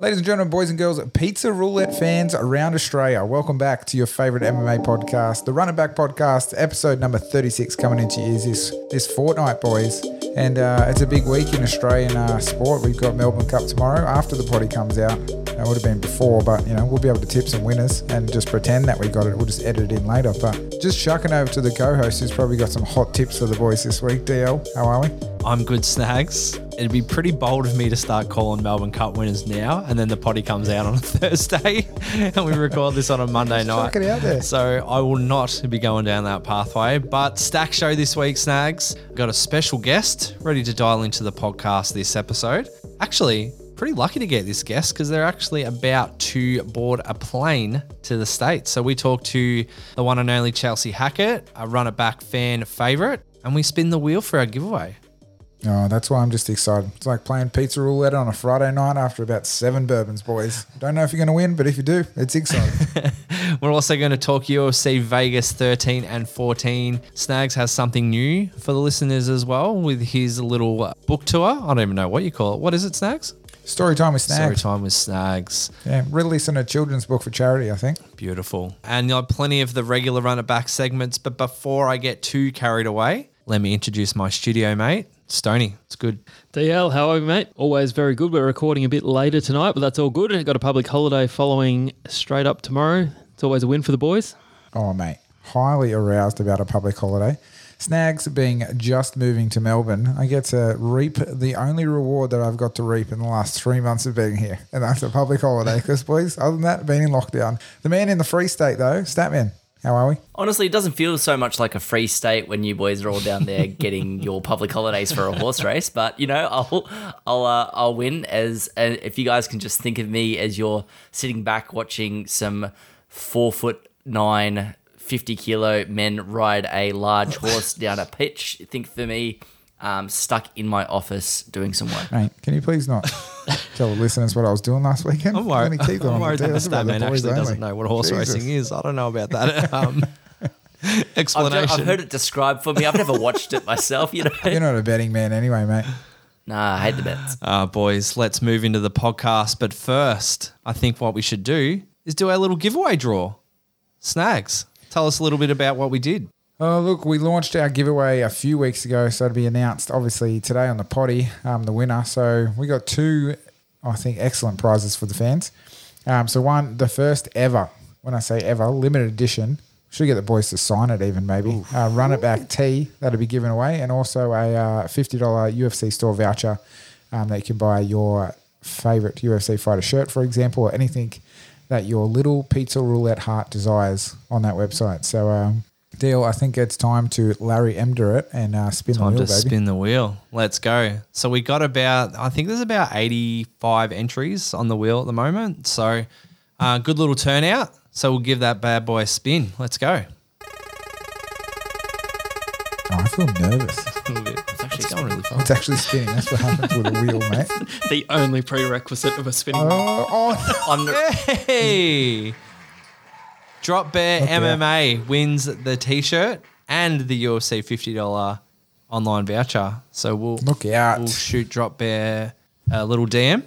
Ladies and gentlemen, boys and girls, pizza roulette fans around Australia, welcome back to your favorite MMA podcast, the Run It Back podcast, episode number 36 coming into you this, this fortnight, boys. And uh, it's a big week in Australian uh, sport. We've got Melbourne Cup tomorrow after the potty comes out. It would have been before, but you know we'll be able to tip some winners and just pretend that we got it. We'll just edit it in later. But just shucking over to the co-host who's probably got some hot tips for the boys this week. DL, how are we? I'm good, Snags. It'd be pretty bold of me to start calling Melbourne Cup winners now, and then the potty comes out on a Thursday, and we record this on a Monday night. It out there. So I will not be going down that pathway. But Stack Show this week, Snags. Got a special guest ready to dial into the podcast this episode. Actually, pretty lucky to get this guest because they're actually about to board a plane to the States. So we talked to the one and only Chelsea Hackett, a run it back fan favorite, and we spin the wheel for our giveaway. Oh, that's why I'm just excited. It's like playing pizza roulette on a Friday night after about seven bourbons, boys. Don't know if you're going to win, but if you do, it's exciting. We're also going to talk UFC Vegas 13 and 14. Snags has something new for the listeners as well with his little uh, book tour. I don't even know what you call it. What is it, Snags? Story time with snags. Story time with Snags. Yeah, releasing a children's book for charity, I think. Beautiful. And you know, plenty of the regular run it back segments. But before I get too carried away, let me introduce my studio mate, Stony. It's good. DL, how are you, mate? Always very good. We're recording a bit later tonight, but that's all good. Got a public holiday following straight up tomorrow. It's always a win for the boys. Oh, mate, highly aroused about a public holiday. Snags being just moving to Melbourne, I get to reap the only reward that I've got to reap in the last three months of being here, and that's a public holiday. Because, boys, other than that, being in lockdown. The man in the Free State, though, Statman, how are we? Honestly, it doesn't feel so much like a free state when you boys are all down there getting your public holidays for a horse race. But you know, I'll I'll uh, I'll win as uh, if you guys can just think of me as you're sitting back watching some four foot nine. 50 kilo men ride a large horse down a pitch. Think for me, um, stuck in my office doing some work. Mate, can you please not tell the listeners what I was doing last weekend? I'm worried, Let me keep that I'm on worried the that the deal. That's about Statman the boys actually doesn't know what horse Jesus. racing is. I don't know about that um, I've, explanation. I've heard it described for me. I've never watched it myself, you know. You're not a betting man anyway, mate. Nah, I hate the bets. Uh, boys, let's move into the podcast. But first, I think what we should do is do our little giveaway draw. Snags, tell us a little bit about what we did. Oh, look, we launched our giveaway a few weeks ago, so it'll be announced obviously today on the potty, um, the winner. So we got two, I think, excellent prizes for the fans. Um, so one, the first ever, when I say ever, limited edition. Should get the boys to sign it even maybe. Uh, run it back tee that'll be given away, and also a uh, fifty dollar UFC store voucher um, that you can buy your favorite UFC fighter shirt, for example, or anything that your little pizza roulette heart desires on that website. So, um, Deal, I think it's time to Larry Emdur it and uh, spin Time the wheel, to baby. spin the wheel. Let's go. So we got about, I think there's about 85 entries on the wheel at the moment. So uh, good little turnout. So we'll give that bad boy a spin. Let's go. Oh, I feel nervous. It's actually going really fast. It's actually spinning. That's what happens with a wheel, mate. The only prerequisite of a spinning. Oh, oh. On the, Hey! Drop Bear out. MMA wins the t-shirt and the UFC $50 online voucher. So we'll Look out. We'll shoot Drop Bear a little DM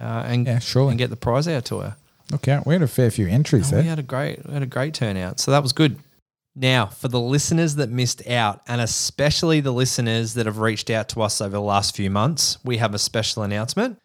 uh, and Yeah, surely. and get the prize out to her. Look out. We had a fair few entries Oh, we there. had a great we had a great turnout. So that was good. Now, for the listeners that missed out, and especially the listeners that have reached out to us over the last few months, we have a special announcement.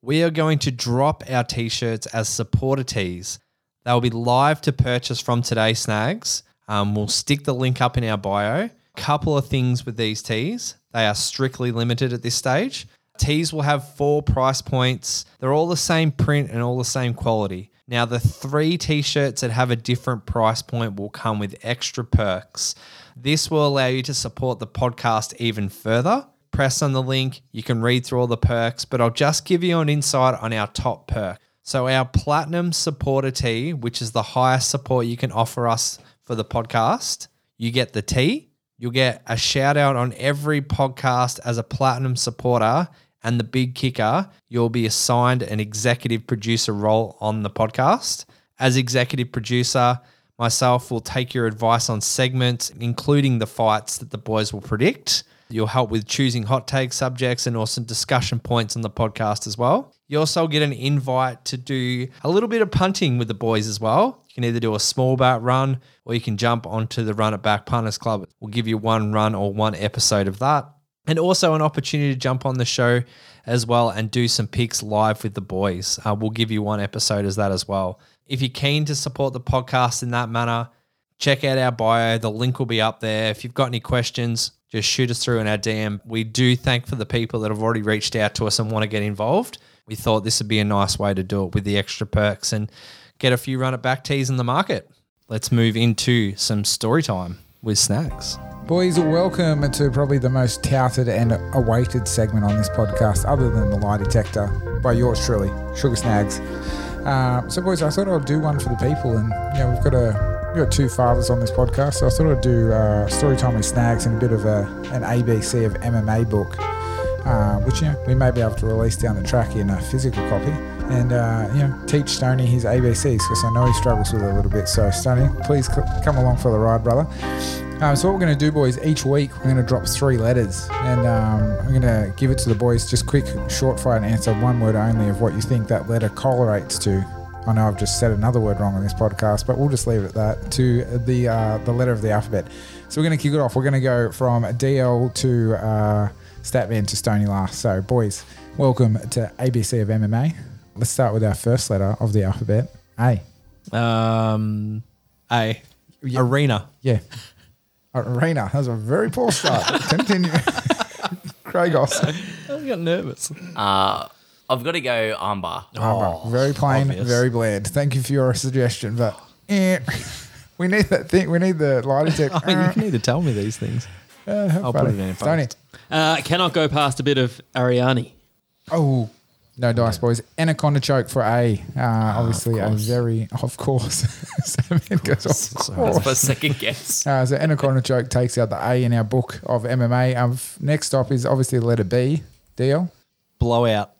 We are going to drop our t-shirts as supporter tees. They will be live to purchase from today, Snags. Um, we'll stick the link up in our bio. Couple of things with these tees. They are strictly limited at this stage. Tees will have four price points. They're all the same print and all the same quality. Now, the three t shirts that have a different price point will come with extra perks. This will allow you to support the podcast even further. Press on the link, you can read through all the perks, but I'll just give you an insight on our top perk. So, our platinum supporter tee, which is the highest support you can offer us for the podcast, you get the tee, you'll get a shout out on every podcast as a platinum supporter. And the big kicker, you'll be assigned an executive producer role on the podcast. As executive producer, myself will take your advice on segments, including the fights that the boys will predict. You'll help with choosing hot take subjects and also discussion points on the podcast as well. You also get an invite to do a little bit of punting with the boys as well. You can either do a small bat run or you can jump onto the Run It Back Punters Club. We'll give you one run or one episode of that. And also an opportunity to jump on the show as well and do some picks live with the boys. Uh, we'll give you one episode as that as well. If you're keen to support the podcast in that manner, check out our bio. The link will be up there. If you've got any questions, just shoot us through in our DM. We do thank for the people that have already reached out to us and want to get involved. We thought this would be a nice way to do it with the extra perks and get a few run it back teas in the market. Let's move into some story time with Snags. Boys, welcome to probably the most touted and awaited segment on this podcast, other than the lie detector, by yours truly, Sugar Snags. Um, so, boys, I thought I'd do one for the people, and you know we've got a we've got two fathers on this podcast, so I thought I'd do uh, story time with Snags and a bit of a, an ABC of MMA book, uh, which you know we may be able to release down the track in a physical copy, and uh, you know teach Stony his ABCs because I know he struggles with it a little bit. So, Stony, please c- come along for the ride, brother. Um, so what we're going to do, boys, each week we're going to drop three letters, and um, I'm going to give it to the boys. Just quick, short, fire and answer, one word only of what you think that letter correlates to. I know I've just said another word wrong on this podcast, but we'll just leave it at that. To the uh, the letter of the alphabet. So we're going to kick it off. We're going to go from DL to uh, Statman to Stony last. So boys, welcome to ABC of MMA. Let's start with our first letter of the alphabet. A. Um, A. Arena. Yeah. Arena. That was a very poor start. Continue. Kragos. I got nervous. Uh, I've got to go armbar. Oh, very plain, obvious. very bland. Thank you for your suggestion, but eh, we need that thing. We need the lie detector. Oh, you need to tell me these things. Uh, how I'll put it in Stoney. post. Uh, cannot go past a bit of Ariani. Oh, no dice, boys. Anaconda choke for A. Uh, obviously, a very, of course. Sam goes, of So- course. That's my second guess. Uh, so Anaconda choke takes out the A in our book of MMA. Um, next stop is obviously the letter B. Deal. Blowout.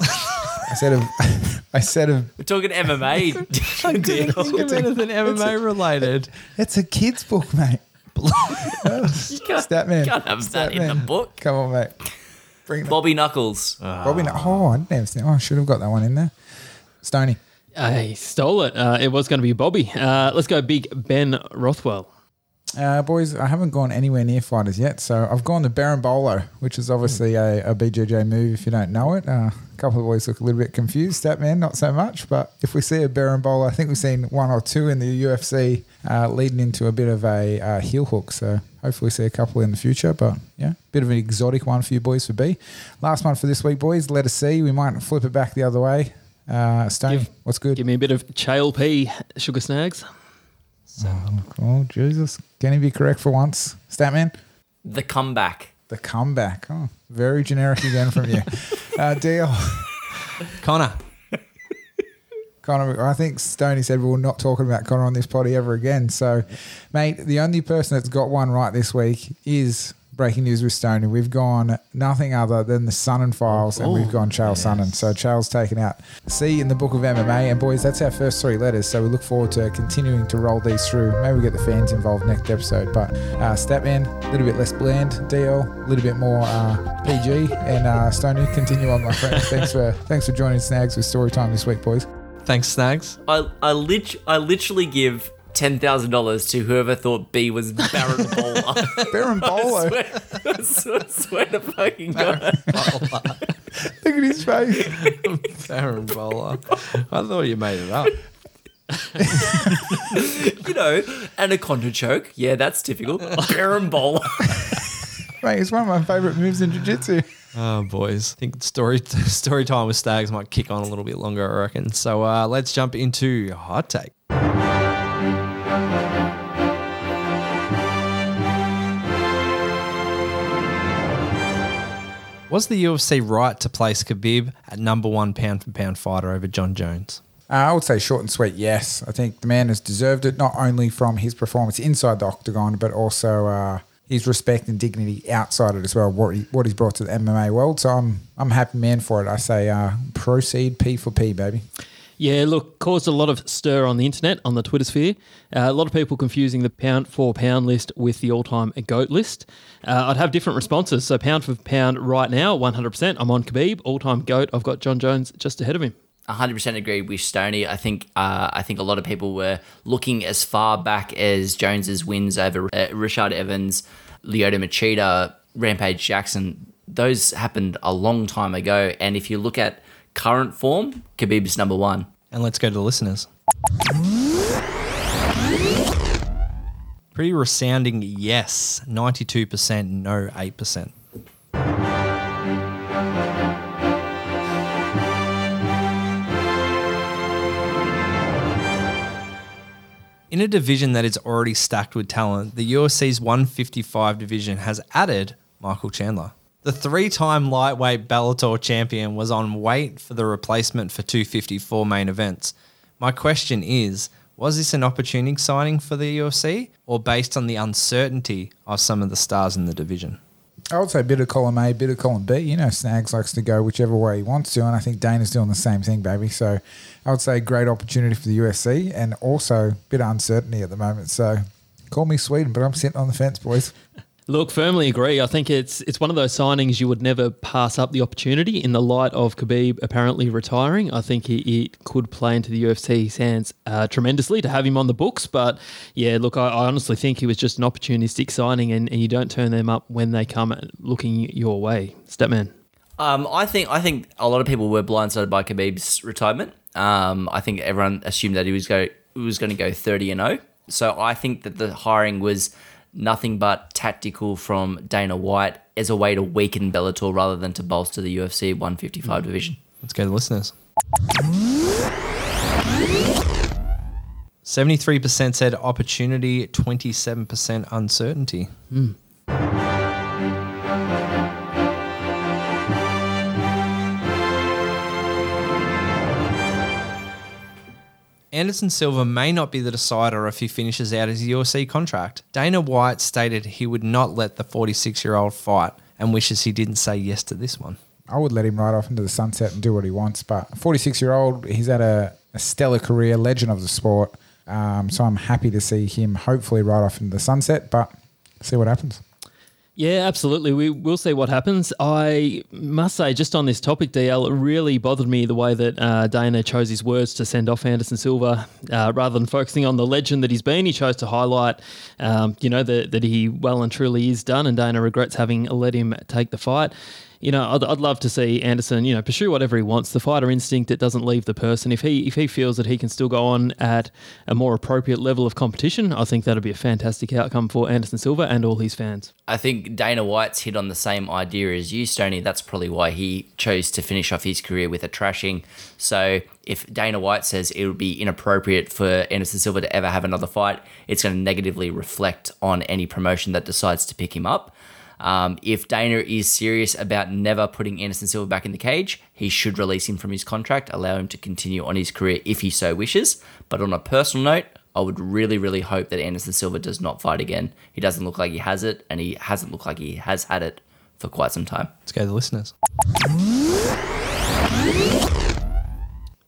I said of, I said of. We're talking MMA. I didn't think of anything MMA related. It's a kid's book, mate. Statman. Can't have that in the Statman. book. Come on, mate. Bring it. Bobby Knuckles. Bobby. No- oh, I didn't have. Oh, I should have got that one in there. Stony. I stole it. Uh, it was going to be Bobby. Uh, let's go big Ben Rothwell. Uh, boys, I haven't gone anywhere near fighters yet, so I've gone to Berimbolo, which is obviously a, a BJJ move if you don't know it. Uh, a couple of boys look a little bit confused. That man, not so much, but if we see a Berimbolo, I think we've seen one or two in the UFC uh, leading into a bit of a uh, heel hook. So hopefully see a couple in the future. But yeah, bit of an exotic one for you boys for B. Last one for this week, boys. Let us see. We might flip it back the other way. Uh, Stone, Give- what's good? Give me a bit of Chael P. Sugar Snags. Oh, Jesus. Can he be correct for once? Statman? The comeback. The comeback. Oh, very generic again from you. uh, deal. Connor. Connor, I think Stoney said we're not talking about Connor on this potty ever again. So, mate, the only person that's got one right this week is breaking news with Stoney. We've gone nothing other than the Sonnen files, and we've gone Chael Sonnen. So Charles taken out C in the book of MMA. And boys, that's our first three letters. So we look forward to continuing to roll these through. Maybe we get the fans involved next episode. But uh, Statman, a little bit less bland. DL, a little bit more uh, PG. And uh, Stoney, continue on, my friend. thanks for thanks for joining Snags with story time this week, boys. Thanks, Snags. I I, lit- I literally give ten thousand dollars to whoever thought B was Baron Bowler. Baron Bolo. swear, I swear, swear to fucking God. Look at his face. Baron Bowler. I thought you made it up. You know, anaconda choke. Yeah, that's typical. Baron Bowler. Mate, it's one of my favourite moves in jiu-jitsu. Oh, boys. I think story story time with Snags might kick on a little bit longer, I reckon. So uh, let's jump into hot take. Was the UFC right to place Khabib at number one pound for pound fighter over Jon Jones? Uh, I would say short and sweet, yes. I think the man has deserved it, not only from his performance inside the octagon, but also uh, his respect and dignity outside it as well, what, he, what he's brought to the MMA world. So I'm I'm happy man for it. I say uh, proceed P for P, baby. Yeah, look, caused a lot of stir on the internet, on the Twitter sphere. Uh, a lot of people confusing the pound for pound list with the all time GOAT list. Uh, I'd have different responses. So, pound for pound right now, 100%. I'm on Khabib. All time GOAT, I've got Jon Jones just ahead of him. 100% agree with Stoney. I think uh, I think a lot of people were looking as far back as Jones's wins over uh, Rashad Evans, Lyoto Machida, Rampage Jackson. Those happened a long time ago. And if you look at current form, Khabib's number one. And let's go to the listeners. Pretty resounding yes, 92%, no 8%. In a division that is already stacked with talent, the UFC's 155 division has added Michael Chandler. The three time lightweight Bellator champion was on wait for the replacement for 254 main events. My question is was this an opportunity signing for the UFC or based on the uncertainty of some of the stars in the division? I would say bit of column A, bit of column B. You know, Snags likes to go whichever way he wants to, and I think Dana's doing the same thing, baby. So I would say great opportunity for the UFC and also a bit of uncertainty at the moment. So call me Sweden, but I'm sitting on the fence, boys. Look, firmly agree. I think it's it's one of those signings you would never pass up the opportunity in the light of Khabib apparently retiring. I think he, he could play into the UFC's hands uh, tremendously to have him on the books. But yeah, look, I, I honestly think he was just an opportunistic signing, and, and you don't turn them up when they come looking your way. Statman. Um, I think I think a lot of people were blindsided by Khabib's retirement. Um, I think everyone assumed that he was go was going to go thirty and zero. So I think that the hiring was nothing but tactical from Dana White as a way to weaken Bellator rather than to bolster the UFC 155 division. Let's go to the listeners. 73% said opportunity, 27% uncertainty. Mm. Anderson Silva may not be the decider if he finishes out his UFC contract. Dana White stated he would not let the 46 year old fight and wishes he didn't say yes to this one. I would let him ride off into the sunset and do what he wants. But 46 year old, he's had a, a, stellar career, legend of the sport. Um, so I'm happy to see him hopefully ride off into the sunset, but see what happens. Yeah, absolutely. We will see what happens. I must say, just on this topic, DL, it really bothered me the way that uh, Dana chose his words to send off Anderson Silva. Uh, rather than focusing on the legend that he's been, he chose to highlight, um, you know, that, that he well and truly is done, and Dana regrets having let him take the fight you know, I'd, I'd love to see Anderson, you know, pursue whatever he wants. The fighter instinct, it doesn't leave the person. If he if he feels that he can still go on at a more appropriate level of competition, I think that'd be a fantastic outcome for Anderson Silva and all his fans. I think Dana White's hit on the same idea as you, Stony. That's probably why he chose to finish off his career with a trashing. So if Dana White says it would be inappropriate for Anderson Silva to ever have another fight, it's going to negatively reflect on any promotion that decides to pick him up. Um, if Dana is serious about never putting Anderson Silva back in the cage, he should release him from his contract, allow him to continue on his career if he so wishes. But on a personal note, I would really, really hope that Anderson Silva does not fight again. He doesn't look like he has it, and he hasn't looked like he has had it for quite some time. Let's go to the listeners.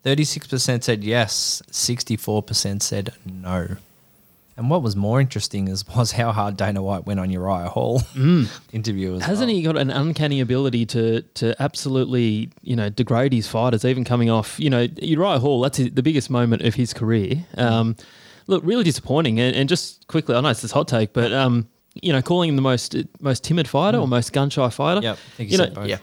36% said yes, 64% said no. And what was more interesting is was how hard Dana White went on Uriah Hall mm. interview as Hasn't well. he got an uncanny ability to to absolutely you know degrade his fighters, even coming off you know Uriah Hall? That's the biggest moment of his career. Um, look, really disappointing. And, and, just quickly, I know it's this hot take, but um, you know, calling him the most most timid fighter mm. or most gun shy fighter. Yep, you, you know, yeah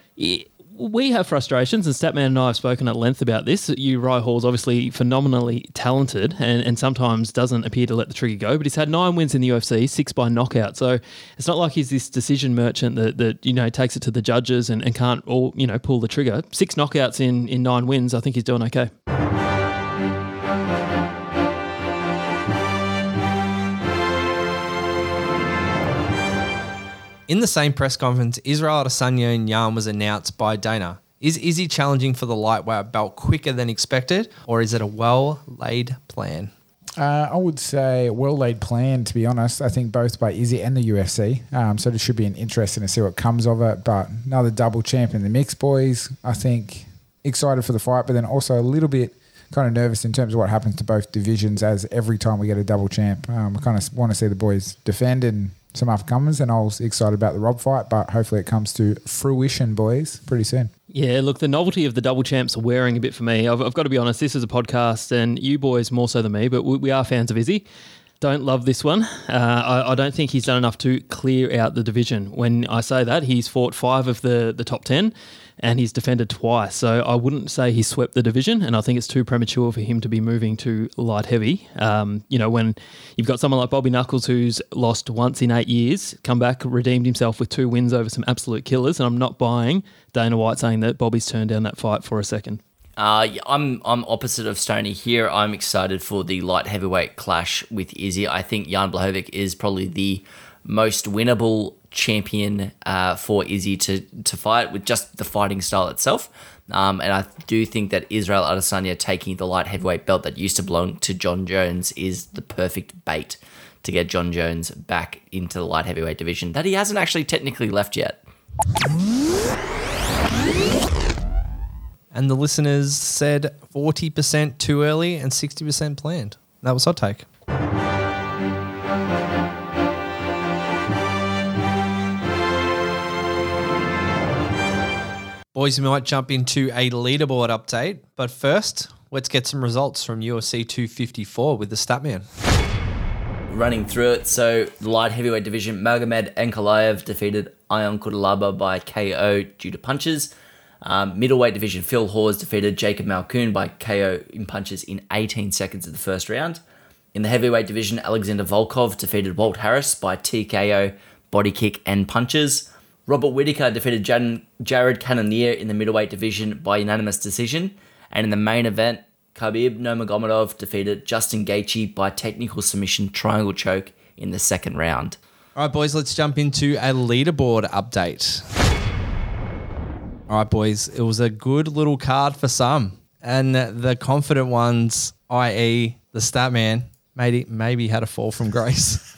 we have frustrations, and Statman and I have spoken at length about this. Uriah Hall's obviously phenomenally talented and, and sometimes doesn't appear to let the trigger go, but he's had nine wins in the UFC, six by knockout. So it's not like he's this decision merchant that, that you know takes it to the judges and, and can't all you know pull the trigger. Six knockouts in, in nine wins, I think he's doing okay. In the same press conference, Israel Adesanya and Jan was announced by Dana. Is Izzy challenging for the lightweight belt quicker than expected, or is it a well laid plan? Uh, I would say well laid plan, to be honest. I think both by Izzy and the UFC. Um, so it should be an interesting to see what comes of it. But another double champ in the mix, boys. I think excited for the fight, but then also a little bit kind of nervous in terms of what happens to both divisions. As every time we get a double champ, um, I kind of want to see the boys defend and some upcomers, and I was excited about the Rob fight, but hopefully it comes to fruition, boys, pretty soon. Yeah, look, the novelty of the double champs are wearing a bit for me. I've, I've got to be honest, this is a podcast, and you boys more so than me, but we, we are fans of Izzy. Don't love this one. Uh, I, I don't think he's done enough to clear out the division. When I say that, he's fought five of the, the top 10 and he's defended twice. So I wouldn't say he swept the division, and I think it's too premature for him to be moving to light heavy. Um, you know, when you've got someone like Bobby Knuckles who's lost once in eight years, come back, redeemed himself with two wins over some absolute killers, and I'm not buying Dana White saying that Bobby's turned down that fight for a second. Uh, I'm I'm opposite of Stony here. I'm excited for the light heavyweight clash with Izzy. I think Jan Blachowicz is probably the most winnable champion uh, for Izzy to to fight with just the fighting style itself. Um, and I do think that Israel Adesanya taking the light heavyweight belt that used to belong to Jon Jones is the perfect bait to get Jon Jones back into the light heavyweight division that he hasn't actually technically left yet. And the listeners said 40% too early and 60% planned. That was hot take. Boys, we might jump into a leaderboard update, but first, let's get some results from UFC 254 with the Statman. running through it. So, the light heavyweight division, Magomed Ankalaev defeated Ion Cutelaba by KO due to punches. Um, middleweight division, Phil Hawes defeated Jacob Malkoun by KO in punches in 18 seconds of the first round. In the heavyweight division, Alexander Volkov defeated Walt Harris by TKO, body kick, and punches. Robert Whittaker defeated Jan- Jared Cannonier in the middleweight division by unanimous decision. And in the main event, Khabib Nurmagomedov defeated Justin Gaethje by technical submission triangle choke in the second round. All right, boys, let's jump into a leaderboard update. All right, boys, it was a good little card for some. And the confident ones, i.e., the stat man, maybe, maybe had a fall from grace.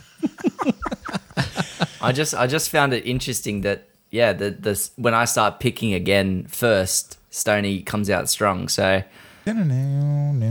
I just I just found it interesting that yeah, the the when I start picking again first, Stony comes out strong. So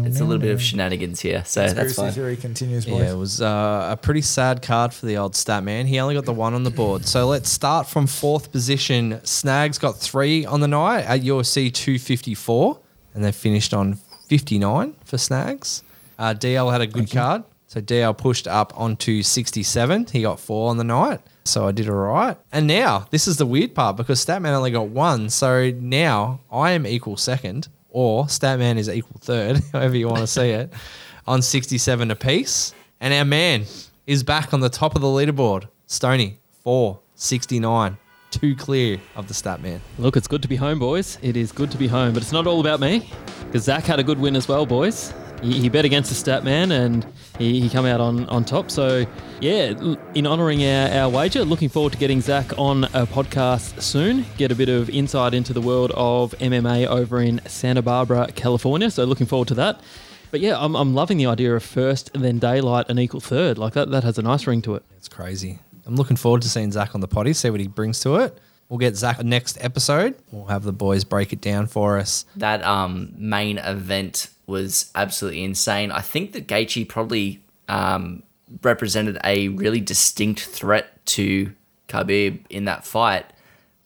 it's a little bit of shenanigans here. So that's Conspiracy fine. theory continues, boys. Yeah, it was uh, a pretty sad card for the old stat man. He only got the one on the board. So let's start from fourth position. Snags got three on the night at UFC 254, and they finished on 59 for Snags. Uh, DL had a good card. So DL pushed up onto 67. He got four on the night. So I did all right. And now, this is the weird part because Statman only got one. So now I am equal second, or Statman is equal third, however you want to see it, on 67 apiece. And our man is back on the top of the leaderboard. Stony, 4, 69. Two clear of the Statman. Look, it's good to be home, boys. It is good to be home, but it's not all about me because Zach had a good win as well, boys. He, he bet against the stat man and he, he come out on, on top. So, yeah, in honouring our, our wager, looking forward to getting Zach on a podcast soon. Get a bit of insight into the world of MMA over in Santa Barbara, California. So, looking forward to that. But yeah, I'm, I'm loving the idea of first and then daylight and equal third. Like that, that has a nice ring to it. It's crazy. I'm looking forward to seeing Zach on the potty, see what he brings to it. We'll get Zach next episode. We'll have the boys break it down for us. That um main event was absolutely insane. I think that Gaethje probably um represented a really distinct threat to Khabib in that fight,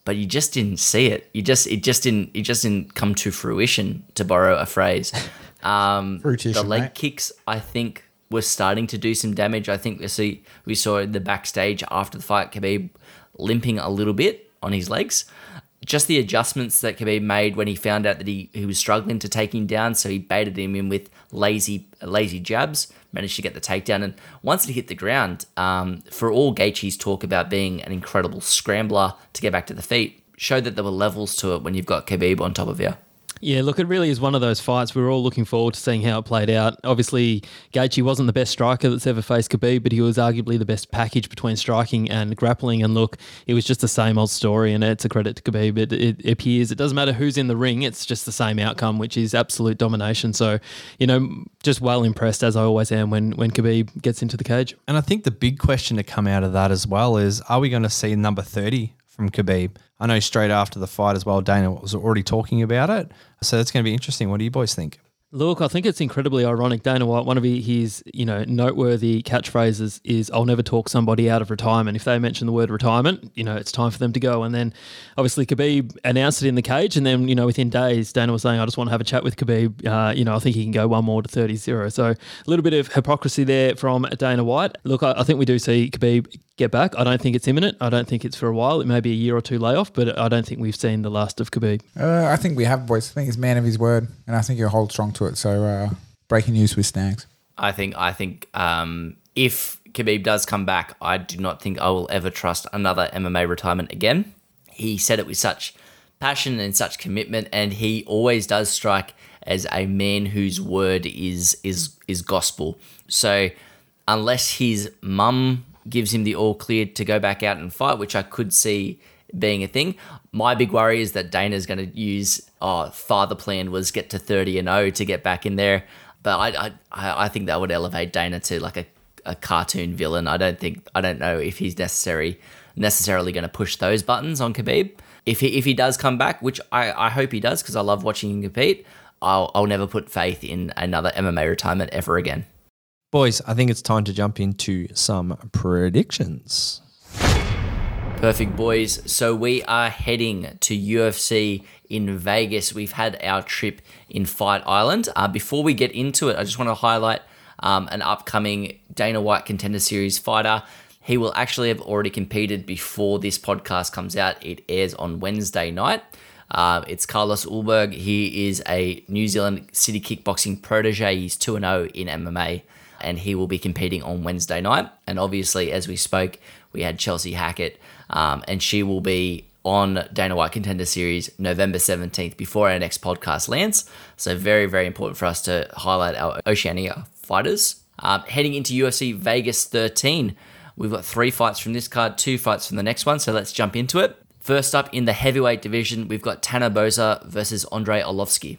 but you just didn't see it. You just it just didn't it just didn't come to fruition, to borrow a phrase. Um, the leg mate. kicks, I think, were starting to do some damage. I think we see we saw the backstage after the fight, Khabib limping a little bit on his legs. Just the adjustments that Khabib made when he found out that he, he was struggling to take him down, so he baited him in with lazy lazy jabs, managed to get the takedown, and once it hit the ground, um, for all Gaethje's talk about being an incredible scrambler to get back to the feet, showed that there were levels to it when you've got Khabib on top of you. Yeah, look, it really is one of those fights. We were all looking forward to seeing how it played out. Obviously, Gaethje wasn't the best striker that's ever faced Khabib, but he was arguably the best package between striking and grappling. And look, it was just the same old story, and it's a credit to Khabib. It, it appears it doesn't matter who's in the ring; it's just the same outcome, which is absolute domination. So, you know, just well impressed as I always am when when Khabib gets into the cage. And I think the big question to come out of that as well is are we going to see number 30 from Khabib? I know straight after the fight as well, Dana was already talking about it. So that's going to be interesting. What do you boys think? Look, I think it's incredibly ironic. Dana White, one of his, you know, noteworthy catchphrases is "I'll never talk somebody out of retirement." If they mention the word retirement, you know, it's time for them to go. And then, obviously, Khabib announced it in the cage, and then, you know, within days, Dana was saying, "I just want to have a chat with Khabib." Uh, you know, I think he can go one more to 30-0. So a little bit of hypocrisy there from Dana White. Look, I, I think we do see Khabib get back. I don't think it's imminent. I don't think it's for a while. It may be a year or two layoff, but I don't think we've seen the last of Khabib. Uh, I think we have, boys. I think he's man of his word, and I think he'll hold strong to it. So, uh, breaking news with Snags. I think I think um, if Khabib does come back, I do not think I will ever trust another MMA retirement again. He said it with such passion and such commitment, and he always does strike as a man whose word is is is gospel. So unless his mum gives him the all clear to go back out and fight, which I could see being a thing. My big worry is that Dana's going to use, oh, father plan was get to 30 and 0 to get back in there. But I, I, I think that would elevate Dana to like a, a cartoon villain. I don't think, I don't know if he's necessary, necessarily going to push those buttons on Khabib. If he, if he does come back, which I, I hope he does because I love watching him compete, I'll, I'll never put faith in another MMA retirement ever again. Boys, I think it's time to jump into some predictions. Perfect, boys. So we are heading to UFC in Vegas. We've had our trip in Fight Island. Uh, before we get into it, I just want to highlight um, an upcoming Dana White Contender Series fighter. He will actually have already competed before this podcast comes out. It airs on Wednesday night. Uh, it's Carlos Ulberg. He is a New Zealand City Kickboxing protege. He's 2 0 in MMA and he will be competing on Wednesday night. And obviously, as we spoke, we had Chelsea Hackett, um, and she will be on Dana White Contender Series November 17th before our next podcast lands. So, very, very important for us to highlight our Oceania fighters. Um, heading into UFC Vegas 13, we've got three fights from this card, two fights from the next one. So, let's jump into it. First up in the heavyweight division, we've got Tanner Boser versus Andrei Arlovski.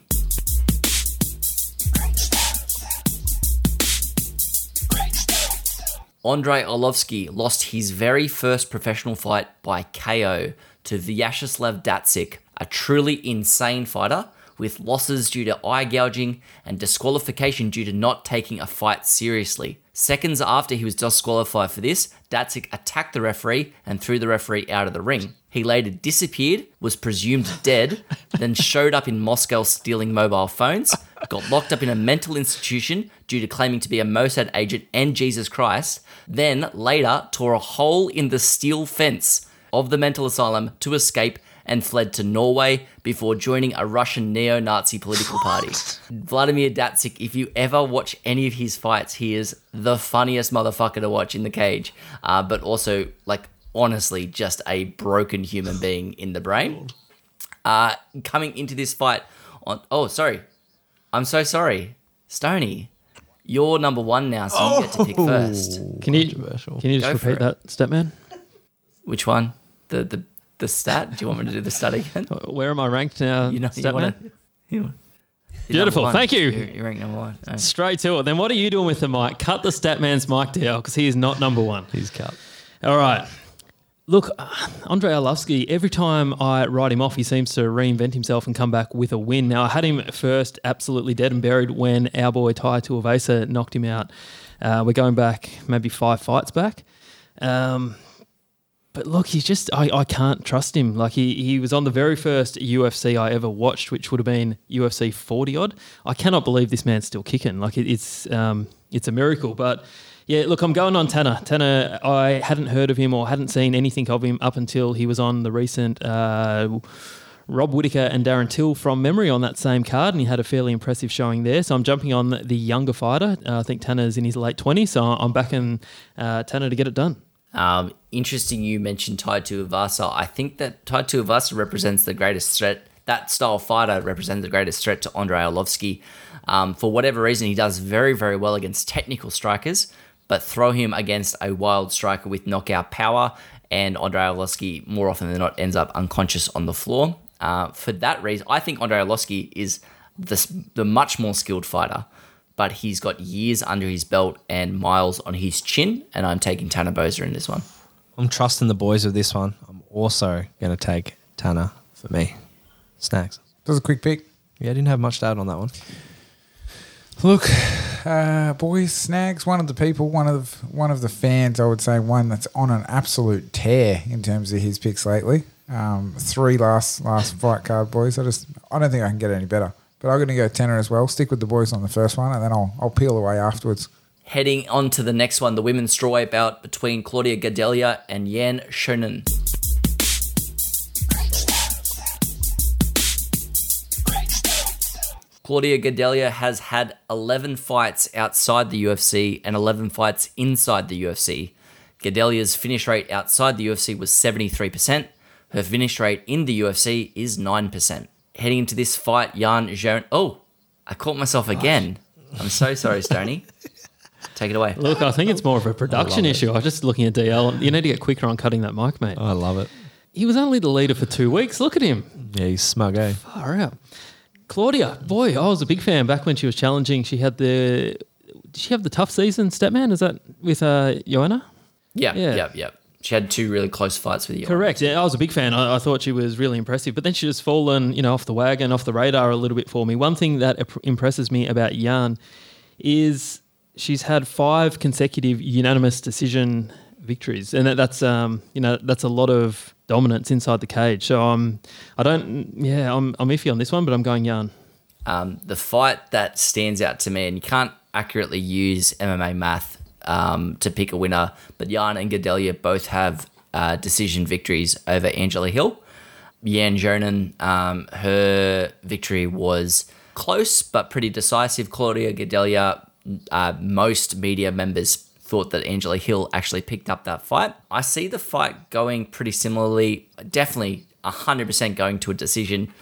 Andrei Arlovski lost his very first professional fight by KO to Vyacheslav Datsik, a truly insane fighter with losses due to eye gouging and disqualification due to not taking a fight seriously. Seconds after he was disqualified for this, Datsik attacked the referee and threw the referee out of the ring. He later disappeared, was presumed dead, then showed up in Moscow stealing mobile phones, got locked up in a mental institution due to claiming to be a Mossad agent and Jesus Christ, then later tore a hole in the steel fence of the mental asylum to escape and fled to Norway before joining a Russian neo Nazi political party. Vladimir Datsik, if you ever watch any of his fights, he is the funniest motherfucker to watch in the cage, uh, but also, like, honestly, just a broken human being in the brain. Uh, coming into this fight on. Oh, sorry. I'm so sorry. Stony, you're number one now, so you get to pick first. Can you can you just Go repeat that, Statman? Which one? The the the stat? Do you want me to do the stat again? Where am I ranked now, You know, you Statman? want to. You, Beautiful, thank you. You're, you're ranked number one. Oh. Straight to it. Then what are you doing with the mic? Cut the Statman's mic down because he is not number one. He's cut. All right. Look, uh, Andrei Arlovski, every time I write him off, he seems to reinvent himself and come back with a win. Now, I had him first absolutely dead and buried when our boy Tai Tuivasa knocked him out. Uh, we're going back maybe five fights back. Um, but look, he's just, I, I can't trust him. Like, he, he was on the very first UFC I ever watched, which would have been UFC 40 odd. I cannot believe this man's still kicking. Like, it, it's, um, it's a miracle. But yeah, look, I'm going on Tanner. Tanner, I hadn't heard of him or hadn't seen anything of him up until he was on the recent uh, Rob Whittaker and Darren Till from memory on that same card, and he had a fairly impressive showing there. So I'm jumping on the younger fighter. Uh, I think Tanner's in his late 20s, so I'm backing uh, Tanner to get it done. Um, interesting you mentioned Tai Tuivasa. I think that Tai Tuivasa represents the greatest threat. That style fighter represents the greatest threat to Andrei Arlovski. Um, for whatever reason, he does very, very well against technical strikers, but throw him against a wild striker with knockout power, and Andrei Arlovski more often than not ends up unconscious on the floor. Uh, for that reason, I think Andrei Arlovski is the, the much more skilled fighter, but he's got years under his belt and miles on his chin, and I'm taking Tanner Boser in this one. I'm trusting the boys with this one. I'm also going to take Tanner for me. Snags. That was a quick pick. Yeah, I didn't have much to add on that one. Look, uh, boys, Snags, one of the people, one of one of the fans, I would say, one that's on an absolute tear in terms of his picks lately. Um, three last last fight card, boys. I just I don't think I can get any better. But I'm going to go Tanner as well. Stick with the boys on the first one, and then I'll I'll peel away afterwards. Heading on to the next one, the women's strawweight bout between Claudia Gadelha and Yan Xiaonan. Claudia Gadelha has had 11 fights outside the UFC and 11 fights inside the UFC. Gadelha's finish rate outside the UFC was 73%. Her finish rate in the UFC is 9%. Heading into this fight, Yan Xiaonan. Oh, I caught myself again. I'm so sorry, Stoney. Take it away. Look, I think it's more of a production issue. I was just looking at DL. You need to get quicker on cutting that mic, mate. I love it. He was only the leader for two weeks. Look at him. Yeah, he's smug, eh? Far out. Claudia, boy, I was a big fan back when she was challenging. She had the. Did she have the tough season, Statman? Is that with uh, Joanna? Yeah, Yeah. yeah, yeah. She had two really close fights with you. Correct. Yeah, I was a big fan. I, I thought she was really impressive, but then she just fallen, you know, off the wagon, off the radar a little bit for me. One thing that impresses me about Jan is she's had five consecutive unanimous decision victories, and that, that's um, you know, that's a lot of dominance inside the cage. So um, I don't, yeah, I'm I'm iffy on this one, but I'm going Jan. Um, the fight that stands out to me, and you can't accurately use MMA math um, to pick a winner, but Jan and Gadelha both have uh, decision victories over Angela Hill. Yan Xiaonan, um, her victory was close but pretty decisive. Claudia Gadelha, uh, most media members thought that Angela Hill actually picked up that fight. I see the fight going pretty similarly, definitely 100% going to a decision,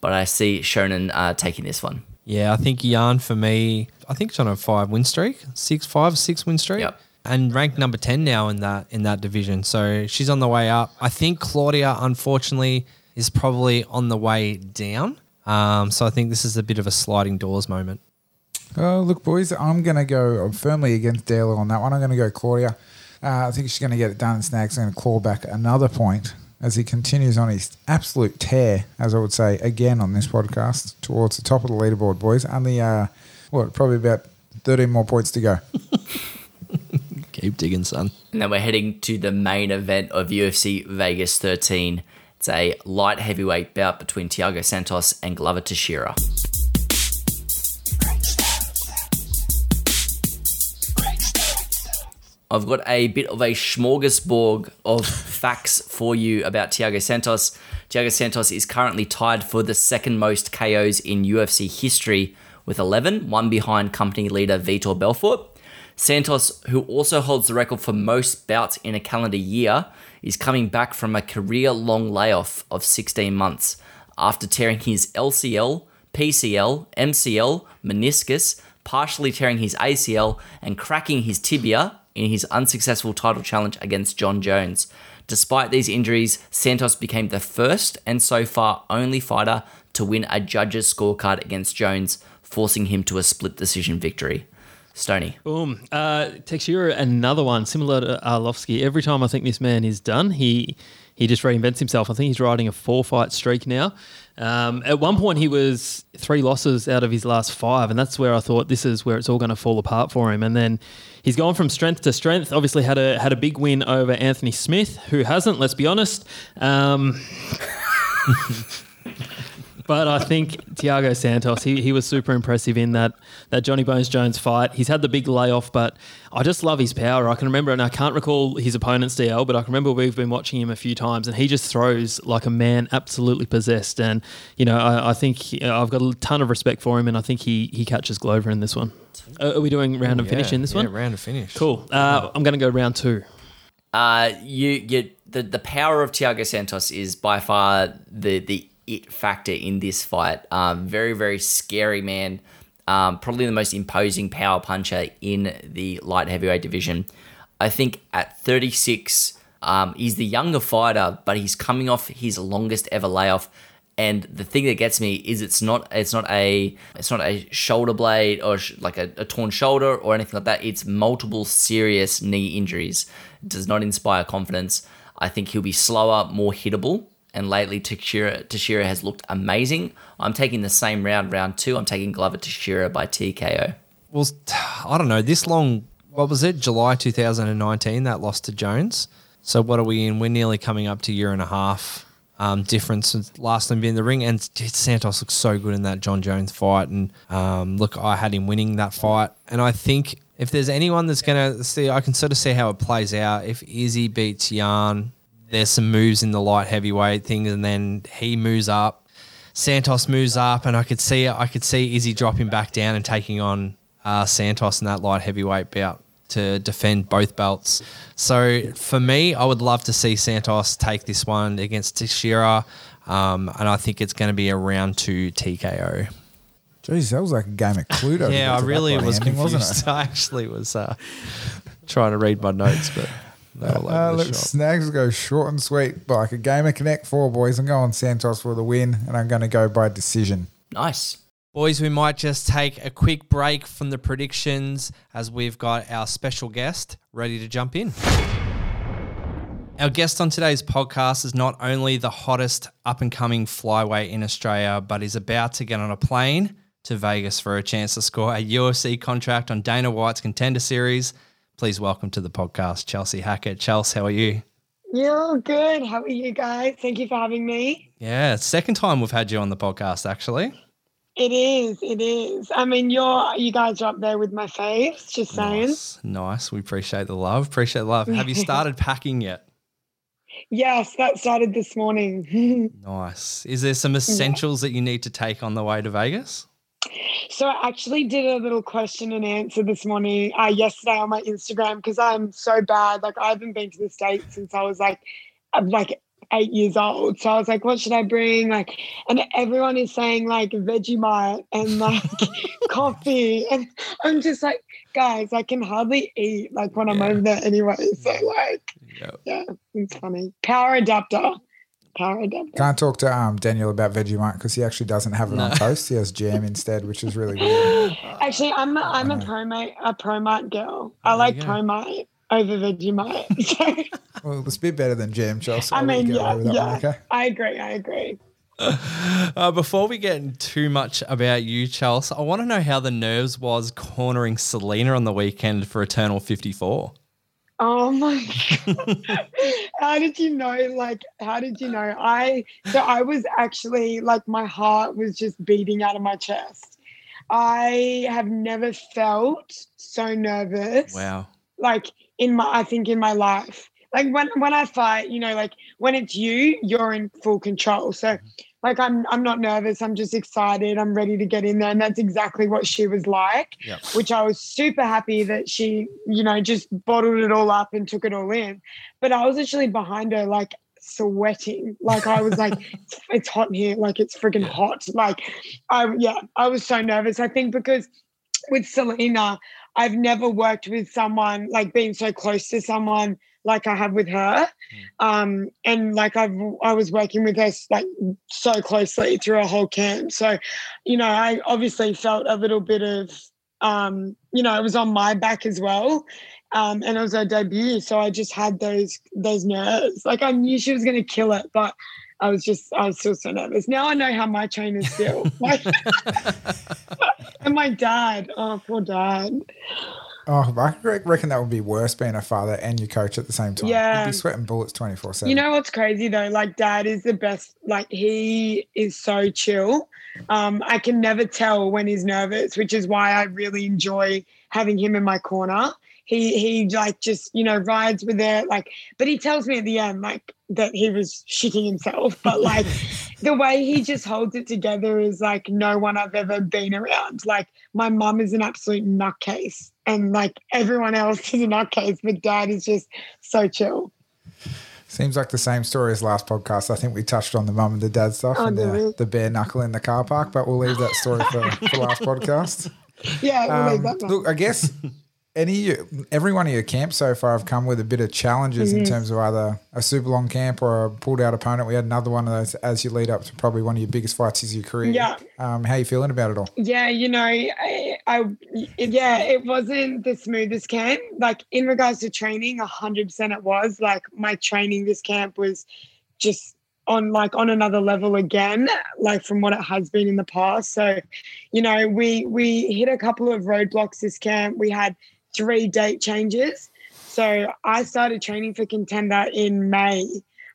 but I see Xiaonan uh, taking this one. Yeah, I think Jan for me, I think she's on a five win streak, six, five, six win streak. Yep. And ranked number ten now in that in that division. So she's on the way up. I think Claudia, unfortunately, is probably on the way down. Um, so I think this is a bit of a sliding doors moment. Oh, look, boys, I'm going to go I'm firmly against Dale on that one. I'm going to go Claudia. Uh, I think she's going to get it done. Snags going to claw back another point as he continues on his absolute tear, as I would say again on this podcast, towards the top of the leaderboard, boys. Only, uh, what, probably about 13 more points to go. Keep digging, son. And then we're heading to the main event of UFC Vegas 13. It's a light heavyweight bout between Thiago Santos and Glover Teixeira. I've got a bit of a smorgasbord of facts for you about Thiago Santos. Thiago Santos is currently tied for the second most KOs in UFC history with 11, one behind company leader Vitor Belfort. Santos, who also holds the record for most bouts in a calendar year, is coming back from a career long layoff of 16 months after tearing his LCL, PCL, MCL, meniscus, partially tearing his ACL, and cracking his tibia in his unsuccessful title challenge against Jon Jones. Despite these injuries, Santos became the first and so far only fighter to win a judge's scorecard against Jones, forcing him to a split decision victory. Stony. Boom. Uh, Teixeira, another one similar to Arlovski. Every time I think this man is done, he he just reinvents himself. I think he's riding a four fight streak now. Um, at one point, he was three losses out of his last five, and that's where I thought this is where it's all going to fall apart for him. And then he's gone from strength to strength. Obviously, had a had a big win over Anthony Smith, who hasn't. Let's be honest. Um, But I think Thiago Santos, he, he was super impressive in that that Johnny Bones Jones fight. He's had the big layoff, but I just love his power. I can remember, and I can't recall his opponent's DL, but I can remember we've been watching him a few times, and he just throws like a man absolutely possessed. And you know, I, I think he- I've got a ton of respect for him, and I think he he catches Glover in this one. Uh, are we doing round and finish Yeah, in this yeah, one? round and finish. Cool. Uh, I'm going to go round two. Uh, you, you, the, the power of Thiago Santos is by far the, the it factor in this fight. Um, very, very scary man. Um, probably the most imposing power puncher in the light heavyweight division. I think at 36, um, he's the younger fighter, but he's coming off his longest ever layoff. And the thing that gets me is it's not it's not a it's not a shoulder blade or sh- like a, a torn shoulder or anything like that. It's multiple serious knee injuries. It does not inspire confidence. I think he'll be slower, more hittable. And lately, Tashira, Teixeira has looked amazing. I'm taking the same round, round two. I'm taking Glover Tashira by TKO. well, I don't know, this long, what was it, July 2019, that loss to Jones. So what are we in? We're nearly coming up to year and a half um, difference since last time being in the ring. And Santos looks so good in that Jon Jones fight. And um, look, I had him winning that fight. And I think if there's anyone that's going to see, I can sort of see how it plays out. If Izzy beats Jan, there's some moves in the light heavyweight thing, and then he moves up. Santos moves up, and I could see I could see Izzy dropping back down and taking on uh, Santos in that light heavyweight bout to defend both belts. So for me, I would love to see Santos take this one against Teixeira, um, and I think it's going to be a round two TKO. Jeez, that was like a game of Cluedo. Yeah, I really was ending, confused. I actually was uh, trying to read my notes, but they were all Uh, look, shop. Snags go short and sweet, but like a game of Connect Four, boys. I'm going Santos for the win, and I'm going to go by decision. Nice. Boys, we might just take a quick break from the predictions as we've got our special guest ready to jump in. Our guest on today's podcast is not only the hottest up and coming flyweight in Australia, but is about to get on a plane to Vegas for a chance to score a UFC contract on Dana White's Contender Series. Please welcome to the podcast, Chelsea Hackett. Chelsea, how are you? You're good. How are you guys? Thank you for having me. Yeah, second time we've had you on the podcast, actually. It is. It is. I mean, you're you guys are up there with my faves. Just saying. Nice, nice. We appreciate the love. Appreciate the love. Have you started packing yet? Yes, that started this morning. Nice. Is there some essentials that you need to take on the way to Vegas? So I actually did a little question and answer this morning, uh, yesterday on my Instagram because I'm so bad. Like I haven't been to the states since I was like, I'm like eight years old. So I was like, what should I bring? Like, and everyone is saying like Vegemite and like coffee, and I'm just like, guys, I can hardly eat like when I'm over there anyway. So like, Yep. yeah, it's funny. Power adapter, power adapter. Can't talk to um, Daniel about Vegemite because he actually doesn't have it on toast. He has jam instead, which is really weird. Actually, I'm a, I'm a know. promate a promite girl. I like you go. promite over Vegemite. So, Well, it's a bit better than jam, Chelsea. I I'll let you mean, yeah, that yeah. one, okay? I agree. I agree. Uh, before we get in too much about you, Chelsea, I want to know how the nerves was cornering Selena on the weekend for Eternal 54. Oh my god! how did you know? Like, how did you know? I so I was actually like my heart was just beating out of my chest. I have never felt so nervous. Wow. like in my I think in my life. Like when when I fight, you know, like when it's you, you're in full control. So mm-hmm. Like I'm I'm not nervous, I'm just excited, I'm ready to get in there. And that's exactly what she was like, Yep. which I was super happy that she, you know, just bottled it all up and took it all in. But I was actually behind her like sweating. Like I was like, it's, it's hot in here, like it's freaking hot. Like I yeah, I was so nervous. I think because with Selena, I've never worked with someone like being so close to someone like I have with her. Um, and like I've I was working with her like so closely through a whole camp. So, you know, I obviously felt a little bit of um, you know, it was on my back as well. Um, and it was her debut. So I just had those those nerves. Like I knew she was gonna kill it, but I was just I was still so nervous. Now I know how my trainers feel. Like and my dad. Oh, poor dad. Oh, I reckon that would be worse being a father and your coach at the same time. Yeah. You'd be sweating bullets 24 7. You know what's crazy though? Like dad is the best. Like he is so chill. Um, I can never tell when he's nervous, which is why I really enjoy having him in my corner. He he like just you know rides with it like, but he tells me at the end like that he was shitting himself. But like the way he just holds it together is like no one I've ever been around. Like my mum is an absolute nutcase, and like everyone else is a nutcase, but dad is just so chill. Seems like the same story as last podcast. I think we touched on the mum and the dad stuff Oh, and the, the bare knuckle in the car park, but we'll leave that story for, for last podcast. Yeah, we'll leave Um, look, I guess any every one of your camps so far have come with a bit of challenges in terms of either a super long camp or a pulled out opponent. We had another one of those as you lead up to probably one of your biggest fights of your career. Yeah. Um, how you feeling about it all? Yeah, you know, I, I yeah, it wasn't the smoothest camp. Like in regards to training, a hundred percent it was. Like my training this camp was just on like on another level again, like from what it has been in the past. So, you know, we we hit a couple of roadblocks this camp. We had three date changes. So I started training for contender in May.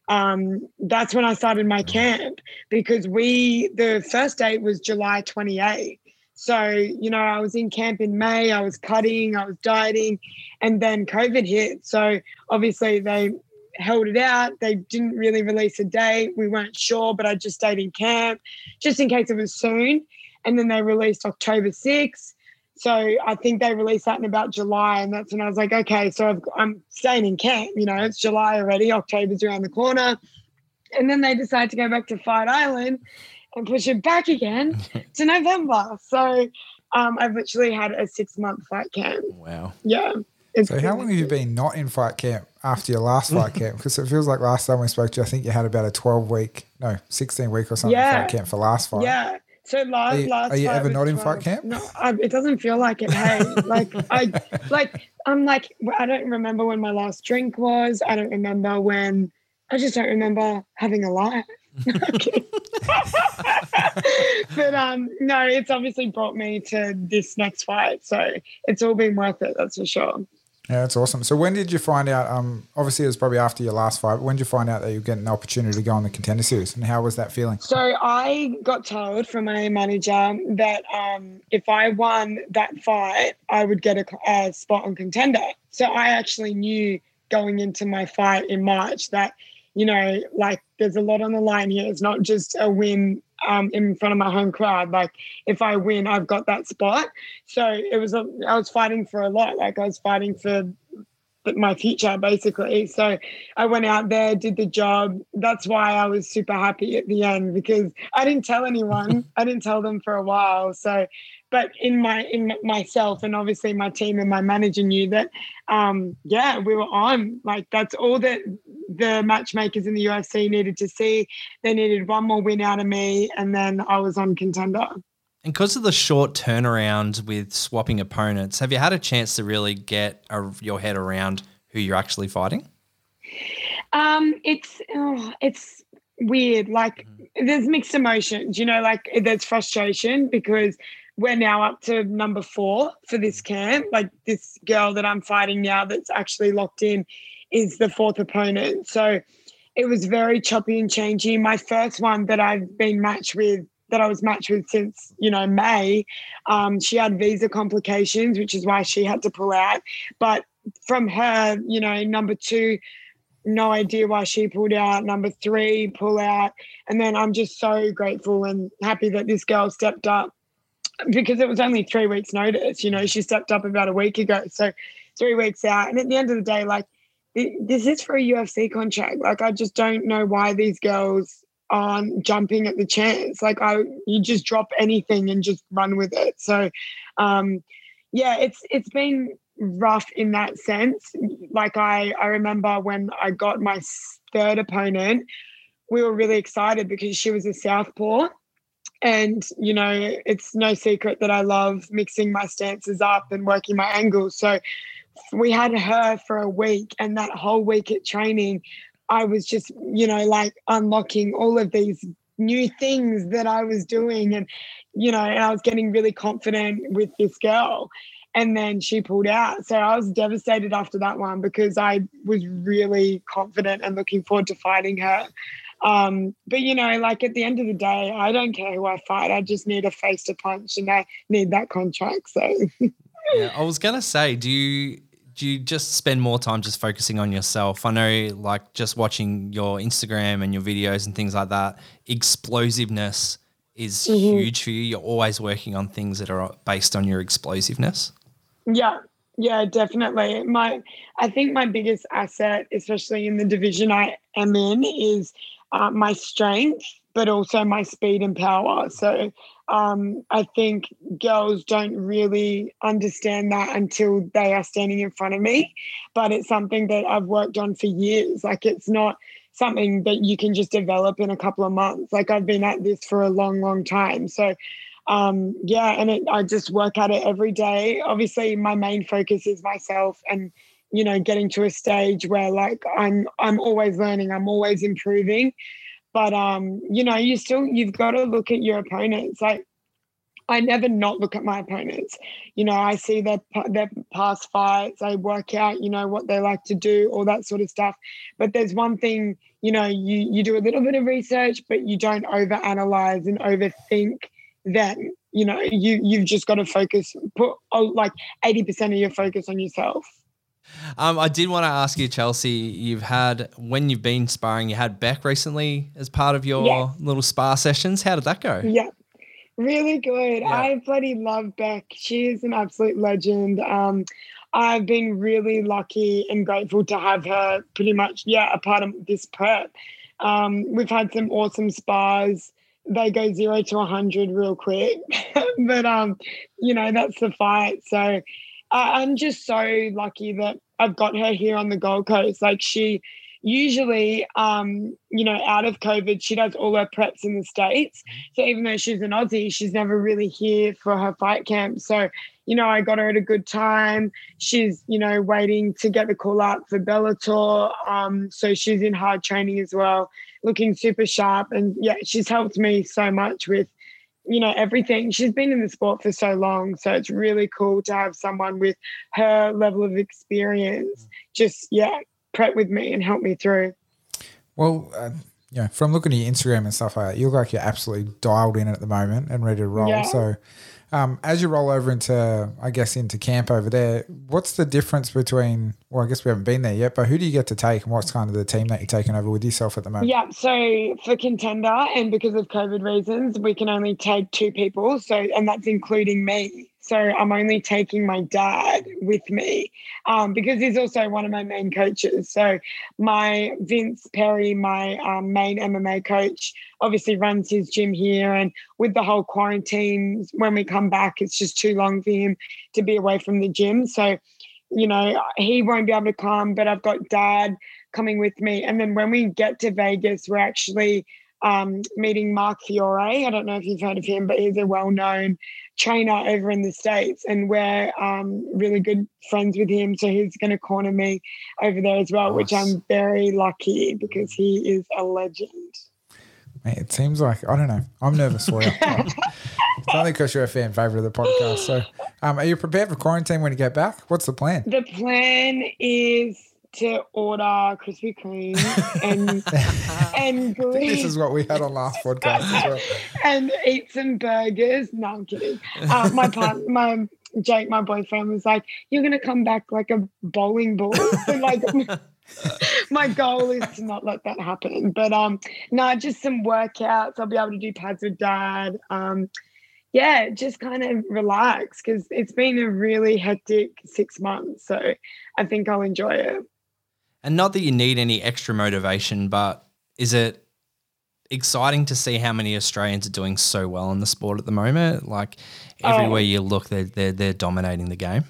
Um, that's when I started my camp because we the first date was July 28. So, you know, I was in camp in May, I was cutting, I was dieting, and then COVID hit. So obviously they held it out. They didn't really release a date. We weren't sure, but I just stayed in camp just in case it was soon. And then they released October 6th. So I think they released that in about July. And that's when I was like, okay, so I've, I'm staying in camp. You know, it's July already, October's around the corner. And then they decide to go back to Fight Island and push it back again to November. So um, I've literally had a six month fight camp. Wow. Yeah. It's So how long have you been not in fight camp after your last fight camp? Because it feels like last time we spoke to you, I think you had about a 12 week, no, 16 week or something Yeah. fight camp for last fight. Yeah. So last, Are you- last are you ever not in fight camp? No, I, it doesn't feel like it. Hey, like I, like I'm like I don't remember when my last drink was. I don't remember when. I just don't remember having a life. but um, no, it's obviously brought me to this next fight, so it's all been worth it. That's for sure. Yeah, that's awesome. So when did you find out? Um, obviously it was probably after your last fight. When did you find out that you getting an opportunity to go on the contender series, and how was that feeling? So I got told from my manager that um, if I won that fight, I would get a, a spot on contender. So I actually knew going into my fight in March that, you know, like there's a lot on the line here. It's not just a win um, in front of my home crowd. Like if I win, I've got that spot. So it was, a, I was fighting for a lot. Like I was fighting for my future basically. So I went out there, did the job. That's why I was super happy at the end because I didn't tell anyone. I didn't tell them for a while. So, but in my in myself and obviously my team and my manager knew that. Um, yeah, we were on. Like that's all that the matchmakers in the UFC needed to see. They needed one more win out of me, and then I was on contender. And because of the short turnaround with swapping opponents, have you had a chance to really get a, your head around who you're actually fighting? Um, it's oh, it's weird. Like there's mixed emotions, you know, like there's frustration because we're now up to number four for this camp. Like this girl that I'm fighting now that's actually locked in is the fourth opponent. So it was very choppy and changey. My first one that I've been matched with that I was matched with since, you know, May, um, she had visa complications, which is why she had to pull out. But from her, you know, number two, no idea why she pulled out. Number three, pull out. And then I'm just so grateful and happy that this girl stepped up because it was only three weeks' notice. You know, she stepped up about a week ago. So three weeks out. And at the end of the day, like, this is for a UFC contract. Like, I just don't know why these girls aren't jumping at the chance. Like, I, you just drop anything and just run with it. So, um, yeah, it's it's been rough in that sense. Like I, I remember when I got my third opponent, we were really excited because she was a southpaw. And, you know, it's no secret that I love mixing my stances up and working my angles. So we had her for a week, and that whole week at training, I was just, you know, like unlocking all of these new things that I was doing. And, you know, and I was getting really confident with this girl and then she pulled out. So I was devastated after that one because I was really confident and looking forward to fighting her. Um, but you know, like at the end of the day, I don't care who I fight. I just need a face to punch, and I need that contract. So yeah, I was gonna say, do you do you just spend more time just focusing on yourself? I know, like just watching your Instagram and your videos and things like that, explosiveness is huge for you. You're always working on things that are based on your explosiveness. Yeah, yeah, definitely. My, I think my biggest asset, especially in the division I am in, is uh, my strength, but also my speed and power. So um, I think girls don't really understand that until they are standing in front of me. But it's something that I've worked on for years. Like it's not something that you can just develop in a couple of months. Like I've been at this for a long, long time. So um, yeah, and it, I just work at it every day. Obviously, my main focus is myself and you know getting to a stage where like I'm I'm always learning, I'm always improving. But um, you know, you still you've got to look at your opponents. Like I never not look at my opponents. You know, I see their their past fights. I work out, you know, what they like to do, all that sort of stuff. But there's one thing, you know, you you do a little bit of research, but you don't overanalyze and overthink. Then you know you you've just got to focus, put oh, like eighty percent of your focus on yourself. Um, I did want to ask you, Chelsea. You've had when you've been sparring, you had Beck recently as part of your Yeah. little spar sessions. How did that go? Yeah. Really good. Yeah. I bloody love Beck. She is an absolute legend. Um, I've been really lucky and grateful to have her pretty much, yeah, a part of this prep. Um, we've had some awesome spars. They go zero to 100 real quick. but, um, you know, that's the fight. So I I'm just so lucky that I've got her here on the Gold Coast. Like she, usually um you know out of covid she does all her preps in the states. So even though she's an aussie she's never really here for her fight camp. So you know i got her at a good time. She's you know waiting to get the call up for bellator. Um so she's in hard training as well looking super sharp. And yeah she's helped me so much with you know everything she's been in the sport for so long so it's really cool to have someone with her level of experience just yeah prep with me and help me through Well, uh, you know, from looking at your Instagram and stuff like that, you look like you're absolutely dialed in at the moment and ready to roll. Yeah. So, um, as you roll over into, I guess, into camp over there, what's the difference between? Well, I guess we haven't been there yet, but who do you get to take, and what's kind of the team that you're taking over with yourself at the moment? Yeah, so for contender and because of COVID reasons, we can only take two people. So, and that's including me. So I'm only taking my dad with me um, because he's also one of my main coaches. So my Vince Perry, my um, main MMA coach, obviously runs his gym here. And with the whole quarantine, when we come back, it's just too long for him to be away from the gym. So, you know, he won't be able to come, but I've got dad coming with me. And then when we get to Vegas, we're actually um, meeting Mark Fiore. I don't know if you've heard of him, but he's a well known trainer over in the States. And we're um, really good friends with him. So he's going to corner me over there as well, which I'm very lucky because he is a legend. Mate, it seems like I don't know. I'm nervous for you. it's only because you're a fan favorite of the podcast. So, um, are you prepared for quarantine when you get back? What's the plan? The plan is to order Krispy Kreme and and green. This is what we had on last podcast as well. and eat some burgers. No, I'm kidding. Uh, my partner, my Jake, my boyfriend, was like, "You're gonna come back like a bowling ball." So, like, my goal is to not let that happen. But um, no, just some workouts. I'll be able to do pads with dad. Um, yeah, just kind of relax because it's been a really hectic six months. So I think I'll enjoy it. And not that you need any extra motivation, but is it exciting to see how many Australians are doing so well in the sport at the moment? Like everywhere Oh. you look, they're, they're, they're dominating the game.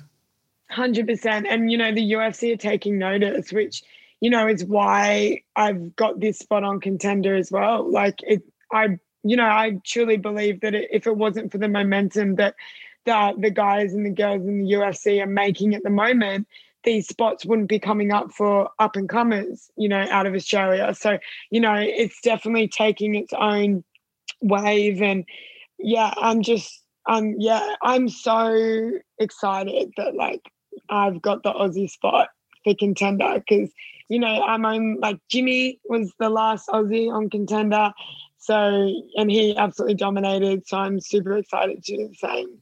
Hundred percent, and you know the UFC are taking notice, which you know is why I've got this spot on contender as well. Like it, I, you know, I truly believe that it, if it wasn't for the momentum that the the guys and the girls in the UFC are making at the moment, these spots wouldn't be coming up for up and comers, you know, out of Australia. So you know, it's definitely taking its own wave, and yeah, I'm just, um, yeah, I'm so excited that like I've got the Aussie spot for contender because you know I'm on like Jimmy was the last Aussie on contender, so and he absolutely dominated. So I'm super excited to do the same.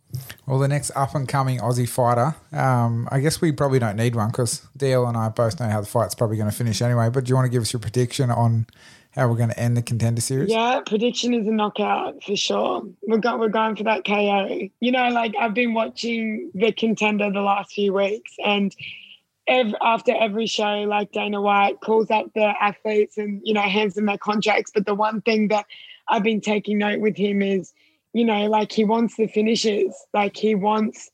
Well, the next up and coming Aussie fighter, um, I guess we probably don't need one because DL and I both know how the fight's probably going to finish anyway. But do you want to give us your prediction on how we're going to end the contender series? Yeah, prediction is a knockout for sure. We're go- we're going for that KO. You know, like I've been watching the contender the last few weeks, and ev- after every show, like Dana White calls up the athletes and you know hands them their contracts. But the one thing that I've been taking note with him is, you know, like he wants the finishes. Like he wants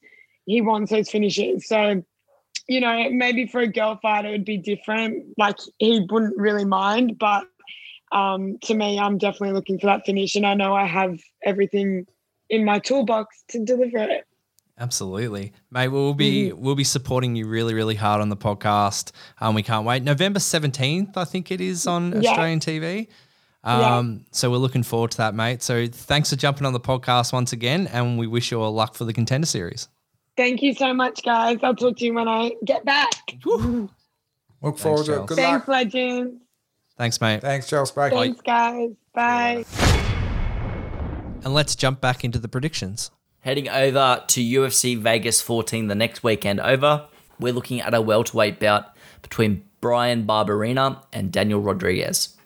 he wants those finishes. So you know, maybe for a girl fighter it would be different. Like he wouldn't really mind, but um, to me, I'm definitely looking for that finish, and I know I have everything in my toolbox to deliver it. Absolutely, mate. We'll be we'll be supporting you really, really hard on the podcast. Um, we can't wait. November seventeenth, I think it is on Yeah. Australian TV. Yeah. Um, So we're looking forward to that, mate. So thanks for jumping on the podcast once again, and we wish you all luck for the contender series. Thank you so much, guys. I'll talk to you when I get back. Look forward to it. Good Thanks, luck. legends. Thanks, mate. Thanks, Charles. Bye. Thanks, guys. Bye. And let's jump back into the predictions. Heading over to UFC Vegas 14 the next weekend over, we're looking at a welterweight bout between Bryan Barberena and Daniel Rodriguez.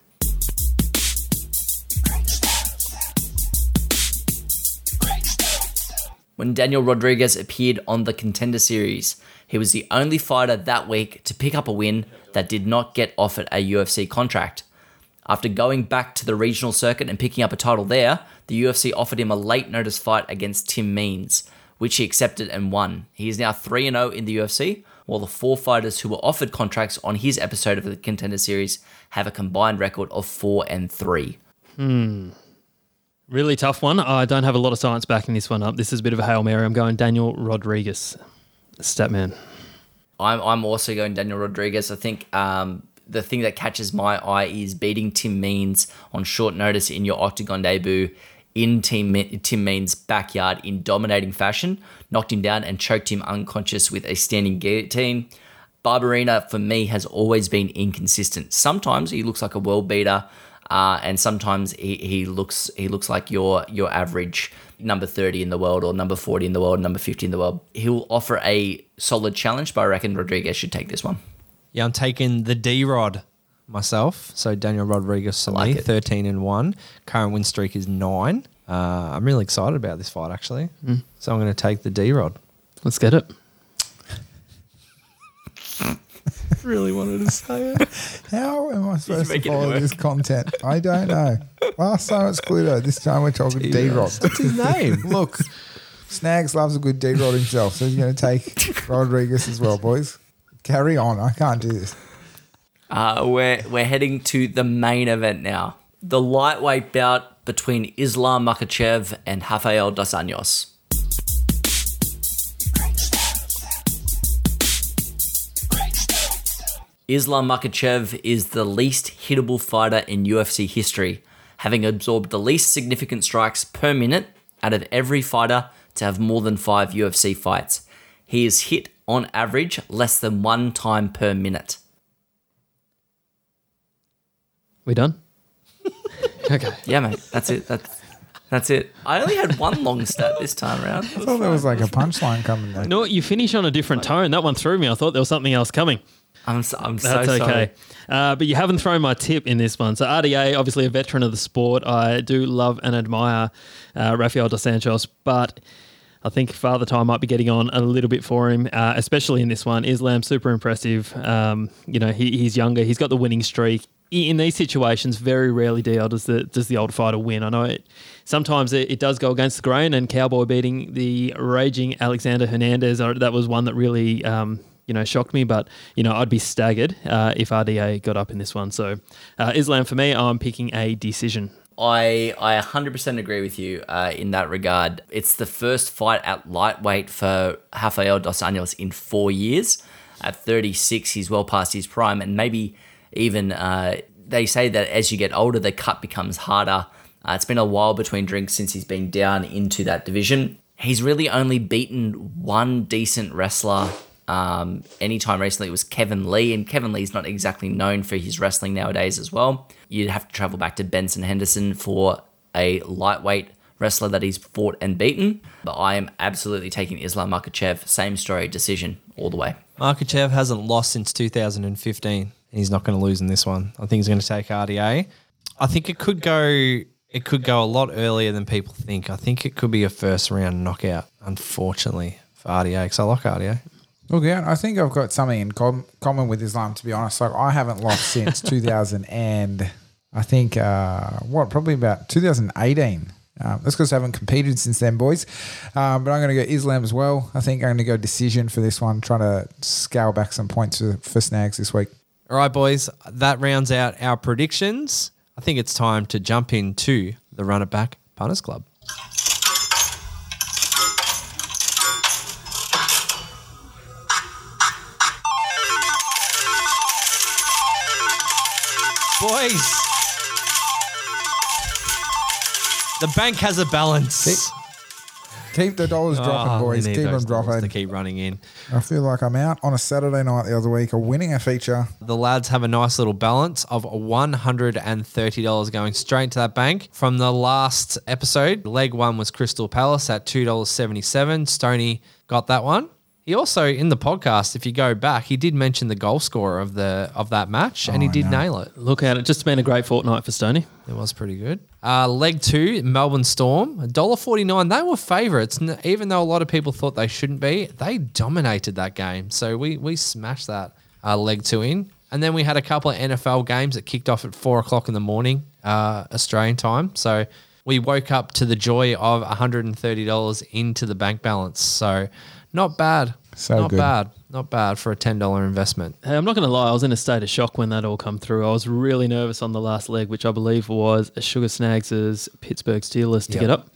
When Daniel Rodriguez appeared on the contender series, he was the only fighter that week to pick up a win that did not get offered a UFC contract. After going back to the regional circuit and picking up a title there, the UFC offered him a late notice fight against Tim Means, which he accepted and won. He is now 3 0 in the UFC, while the four fighters who were offered contracts on his episode of the Contender Series have a combined record of 4 and 3. Hmm. Really tough one. I don't have a lot of science backing this one up. This is a bit of a Hail Mary. I'm going Daniel Rodriguez, Statman. I'm, I'm also going Daniel Rodriguez. I think um, the thing that catches my eye is beating Tim Means on short notice in your octagon debut in Tim, Tim Means' backyard in dominating fashion, knocked him down and choked him unconscious with a standing guillotine. Barberena, for me, has always been inconsistent. Sometimes he looks like a world beater, uh, and sometimes he, he looks he looks like your your average number 30 in the world or number 40 in the world, number 50 in the world. He'll offer a solid challenge, but I reckon Rodriguez should take this one. Yeah, I'm taking the D Rod myself. So Daniel Rodriguez for like me, it. 13 and 1. Current win streak is 9. Uh, I'm really excited about this fight, actually. So I'm going to take the D Rod. Let's get it. really wanted to say it. How am I supposed to making it follow this content? I don't know. Last time it's Cluedo. This time we're talking D Rod. What's his name? Look, Snags loves a good D Rod himself, so he's going to take Rodriguez as well, boys. Carry on. I can't do this. Uh, we're we're heading to the main event now. The lightweight bout between Islam Makhachev and Rafael dos Anjos. Islam Makhachev is the least hittable fighter in UFC history, having absorbed the least significant strikes per minute out of every fighter to have more than five UFC fights. He is hit on average less than one time per minute. We done? okay. Yeah, mate. That's it. That's that's it. I only had one long stat this time around. I thought there was like a punchline coming there. No, you finish on a different tone. That one threw me. I thought there was something else coming. I'm so, I'm so That's okay. sorry. Uh, but you haven't thrown my tip in this one. So RDA, obviously a veteran of the sport. I do love and admire uh, Rafael dos Santos, but I think Father Time might be getting on a little bit for him, uh, especially in this one. Islam, super impressive. Um, you know, he, he's younger. He's got the winning streak. In these situations, very rarely DL does the does the old fighter win. I know it. Sometimes it, it does go against the grain, and Cowboy beating the raging Alexander Hernandez. uh, That was one that really um, you know, shocked me. But you know, I'd be staggered uh, if RDA got up in this one. So, uh, Islam for me, I'm picking a decision. I I 100% agree with you uh, in that regard. It's the first fight at lightweight for Rafael dos Anjos in four years. At 36, he's well past his prime, and maybe even uh, they say that as you get older, the cut becomes harder. Uh, it's been a while between drinks since he's been down into that division. He's really only beaten one decent wrestler um, anytime recently. It was Kevin Lee, and Kevin Lee's not exactly known for his wrestling nowadays as well. You'd have to travel back to Benson Henderson for a lightweight wrestler that he's fought and beaten. But I am absolutely taking Islam Makhachev. Same story, decision all the way. Makhachev hasn't lost since 2015. And He's not going to lose in this one. I think he's going to take RDA. I think it could go. It could go a lot earlier than people think. I think it could be a first round knockout. Unfortunately for RDA, because I like RDA. Look, yeah, I think I've got something in com- common with Islam. To be honest, like I haven't lost since 2000 and I think uh, what probably about 2018. Um, that's because I haven't competed since then, boys. Um, but I'm going to go Islam as well. I think I'm going to go decision for this one, trying to scale back some points for, for snags this week. All right, boys, that rounds out our predictions. I think it's time to jump into the Run It Back Punters Club. Boys, The bank has a balance. Keep the dollars oh, dropping, Oh, boys. Keep them dropping. To keep running in. I feel like I'm out on a Saturday night the other week, or winning a feature. The lads have a nice little balance of $130 going straight to that bank. From the last episode, leg one was Crystal Palace at $2.77. Stoney got that one. He also in the podcast, if you go back, he did mention the goal scorer of the of that match, and he Oh, I did know. nail it. Look at it. Just been a great fortnight for Stoney. It was pretty good. Uh, leg two, Melbourne Storm, $1.49. They were favourites, even though a lot of people thought they shouldn't be. They dominated that game. So we, we smashed that uh, leg two in. And then we had a couple of NFL games that kicked off at four o'clock in the morning, uh, Australian time. So we woke up to the joy of $130 into the bank balance. So not bad. So not good. bad. Not bad for a $10 investment. Hey, I'm not going to lie. I was in a state of shock when that all come through. I was really nervous on the last leg, which I believe was Sugar Snags' Pittsburgh Steelers to Yep. get up.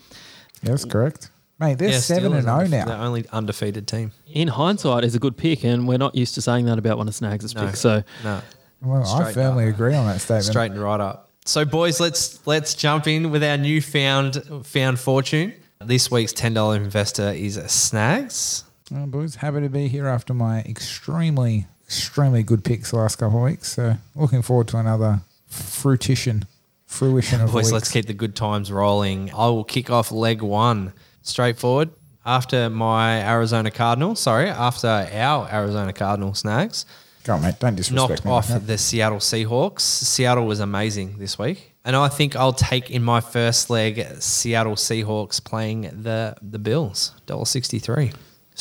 Yeah, that's correct. Mate, they're Yeah, 7 and Steelers 0 are oh The now. only undefeated team. In hindsight, is a good pick, and we're not used to saying that about one of Snags' No. picks. So No. Well, I firmly up. agree on that statement. straightened right up. So, boys, let's let's jump in with our newfound found fortune. This week's ten dollar investor is Snags. Well, boys, happy to be here after my extremely, extremely good picks the last couple of weeks. So, looking forward to another fruition, fruition of Boys, weeks. let's keep the good times rolling. I will kick off leg one straightforward after my Arizona Cardinal. Sorry, after our Arizona Cardinal Snags Go on, mate. Don't disrespect knocked me. off like the Seattle Seahawks. Seattle was amazing this week. And I think I'll take in my first leg Seattle Seahawks playing the the Bills. $1.63.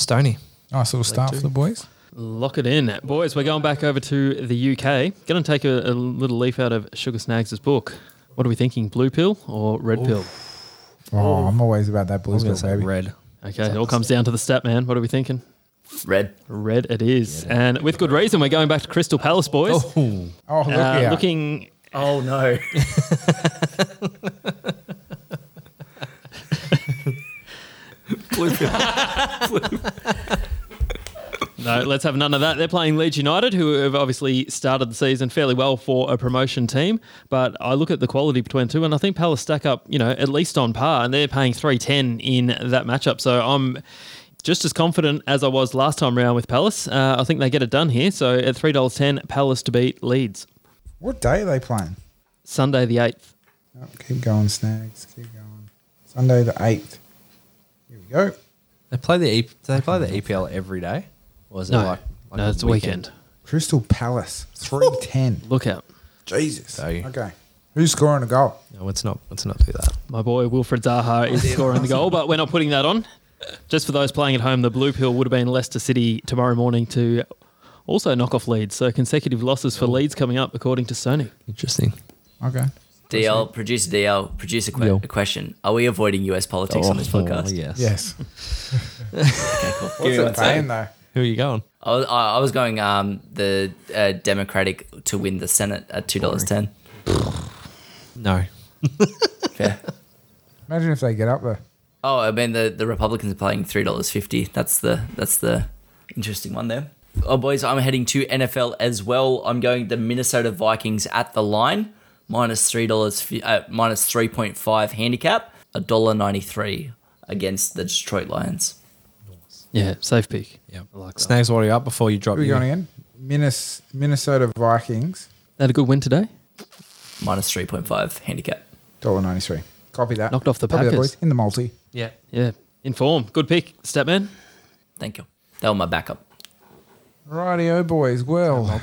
Stoney. Nice little start for the boys. lock it in. Boys, we're going back over to the UK. Going to take a, a little leaf out of Sugar Snags' book. What are we thinking? Blue pill or red pill? Oh, I'm always about that blue pill, blues going bill, to say baby. red. Okay, it all comes down to the stat, man. What are we thinking? Red. Red it is. And with good reason, we're going back to Crystal Palace, boys. Oh, Oh, look Uh, out. looking Oh no. No, let's have none of that. They're playing Leeds United, who have obviously started the season fairly well for a promotion team. But I look at the quality between the two, and I think Palace stack up, you know, at least on par, and they're paying three ten in that matchup. So I'm just as confident as I was last time round with Palace. Uh, I think they get it done here. So at three dollars ten, Palace to beat Leeds What day are they playing? Sunday the eighth. Oh, keep going, Snags. Keep going. Sunday the 8th. Here we go. they play the e- do they play the EPL every day, or is it No, like, like no, it's a weekend. Crystal Palace, 310. Look out, Jesus. So Okay. Who's scoring a goal? No, let's not let's not do that. my boy Wilfried Zaha oh, is scoring the goal, but we're not putting that on. Just for those playing at home, the blue pill would have been Leicester City tomorrow morning to also knock off Leeds. So consecutive losses for oh. Leeds coming up, according to Sony. Interesting. Okay. DL, producer DL, producer que- Yo. a question. Are we avoiding US politics on this podcast? Oh, yes. Yes. Okay, cool. Give What's one it paying, second. though? Who are you going? I was, I I was going um, the uh, Democratic to win the Senate at two dollars ten. No. Fair. Imagine if they get up there. Oh, I mean the, the Republicans are playing three dollars fifty. That's the that's the interesting one there. Oh boys, I'm heading to NFL as well. I'm going the Minnesota Vikings at the line minus three dollars uh, minus three point five handicap a dollar ninety three against the Detroit Lions. Yeah, safe pick. Yeah. I like that. Snags, what are you up before you drop Who are we your- going again? Minnes- Minnesota Vikings, They had a good win today. Minus three point five handicap. $1.93. Copy that. Knocked off the Copy that, Packers. boys. In the multi. Yeah. Yeah, in form. Good pick, Statman. Thank you. That was my backup. Rightio, boys. Well,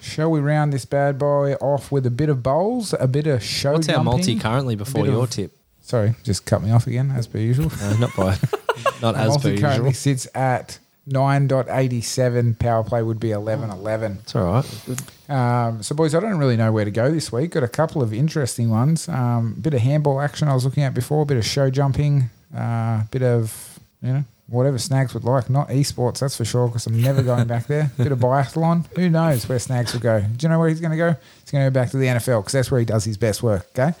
shall we round this bad boy off with a bit of bowls, a bit of show What's our multi currently before your of- tip? Sorry, just cut me off again, as per usual. No, not by not as per multi currently sits at 9.87. Power play would be 11.11. It's all right. Um, so, boys, I don't really know where to go this week. Got a couple of interesting ones. Um, bit of handball action I was looking at before. A bit of show jumping. Uh, bit of you know whatever Snags would like. Not esports, that's for sure, because I'm never going back there. Bit of biathlon. Who knows where Snags will go? Do you know where he's going to go? He's going to go back to the NFL because that's where he does his best work. Okay.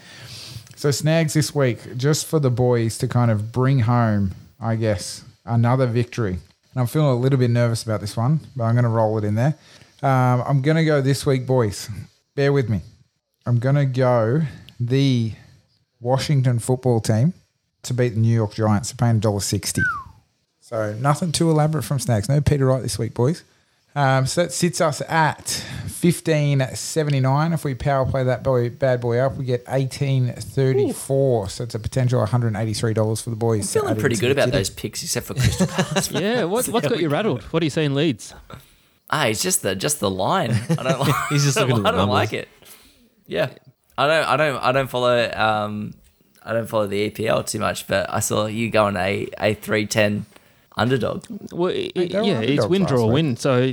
So Snags this week, just for the boys to kind of bring home, I guess, another victory. And I'm feeling a little bit nervous about this one, but I'm going to roll it in there. Um, I'm going to go this week, boys. Bear with me. I'm going to go the Washington football team to beat the New York Giants. They're paying $1.60. So nothing too elaborate from Snags. No Peter Wright this week, boys. Um, so that sits us at fifteen seventy nine. If we power play that boy bad boy up, we get eighteen thirty four. So it's a potential one hundred and eighty three dollars for the boys. I'm feeling pretty good about kitty. those picks, except for Crystal Palace. Yeah, what, what's got you rattled? What are you saying, Leeds? Ah, it's just the just the line. I don't like. He's just I don't, at the I don't like it. Yeah, I don't. I don't. I don't follow. Um, I don't follow the EPL too much, but I saw you going a a three ten underdog. Well, i- Mate, they yeah, it's underdogs win, draw, week. win. So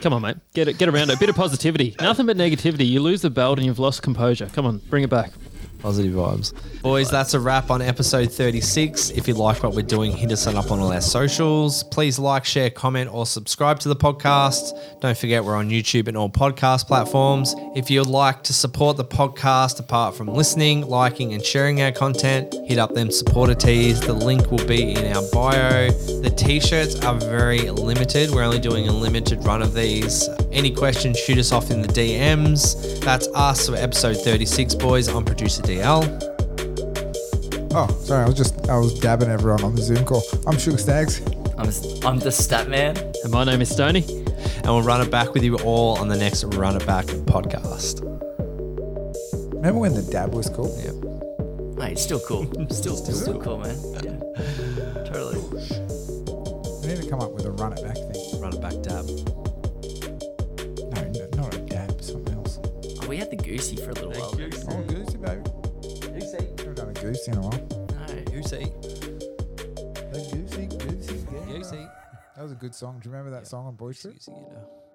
come on, mate. Get it, get around it. A bit of positivity. Nothing but negativity. You lose the belt and you've lost composure. Come on, bring it back. Positive vibes. Boys, that's a wrap on episode 36. If you like what we're doing, hit us up on all our socials. Please like, share, comment, or subscribe to the podcast. Don't forget we're on YouTube and all podcast platforms. If you'd like to support the podcast apart from listening, liking, and sharing our content, hit up them supporter tees. The link will be in our bio. The t-shirts are very limited. We're only doing a limited run of these. Any questions, shoot us off in the DMs. That's us for episode 36, boys. I'm producer DL. Oh, sorry, I was just I was dabbing everyone on the Zoom call. I'm Sugar Snags. I'm I'm the stat man. And my name is Stoney. and we'll run it back with you all on the next Run It Back podcast. Remember when the dab was cool? Yeah. Mate, it's still cool. Still, still, still cool, man. Yeah, totally. We need to come up with a run it back thing. You see. Goosey, goosey, yeah. That was a good song. Do you remember that song on Boy see, you know.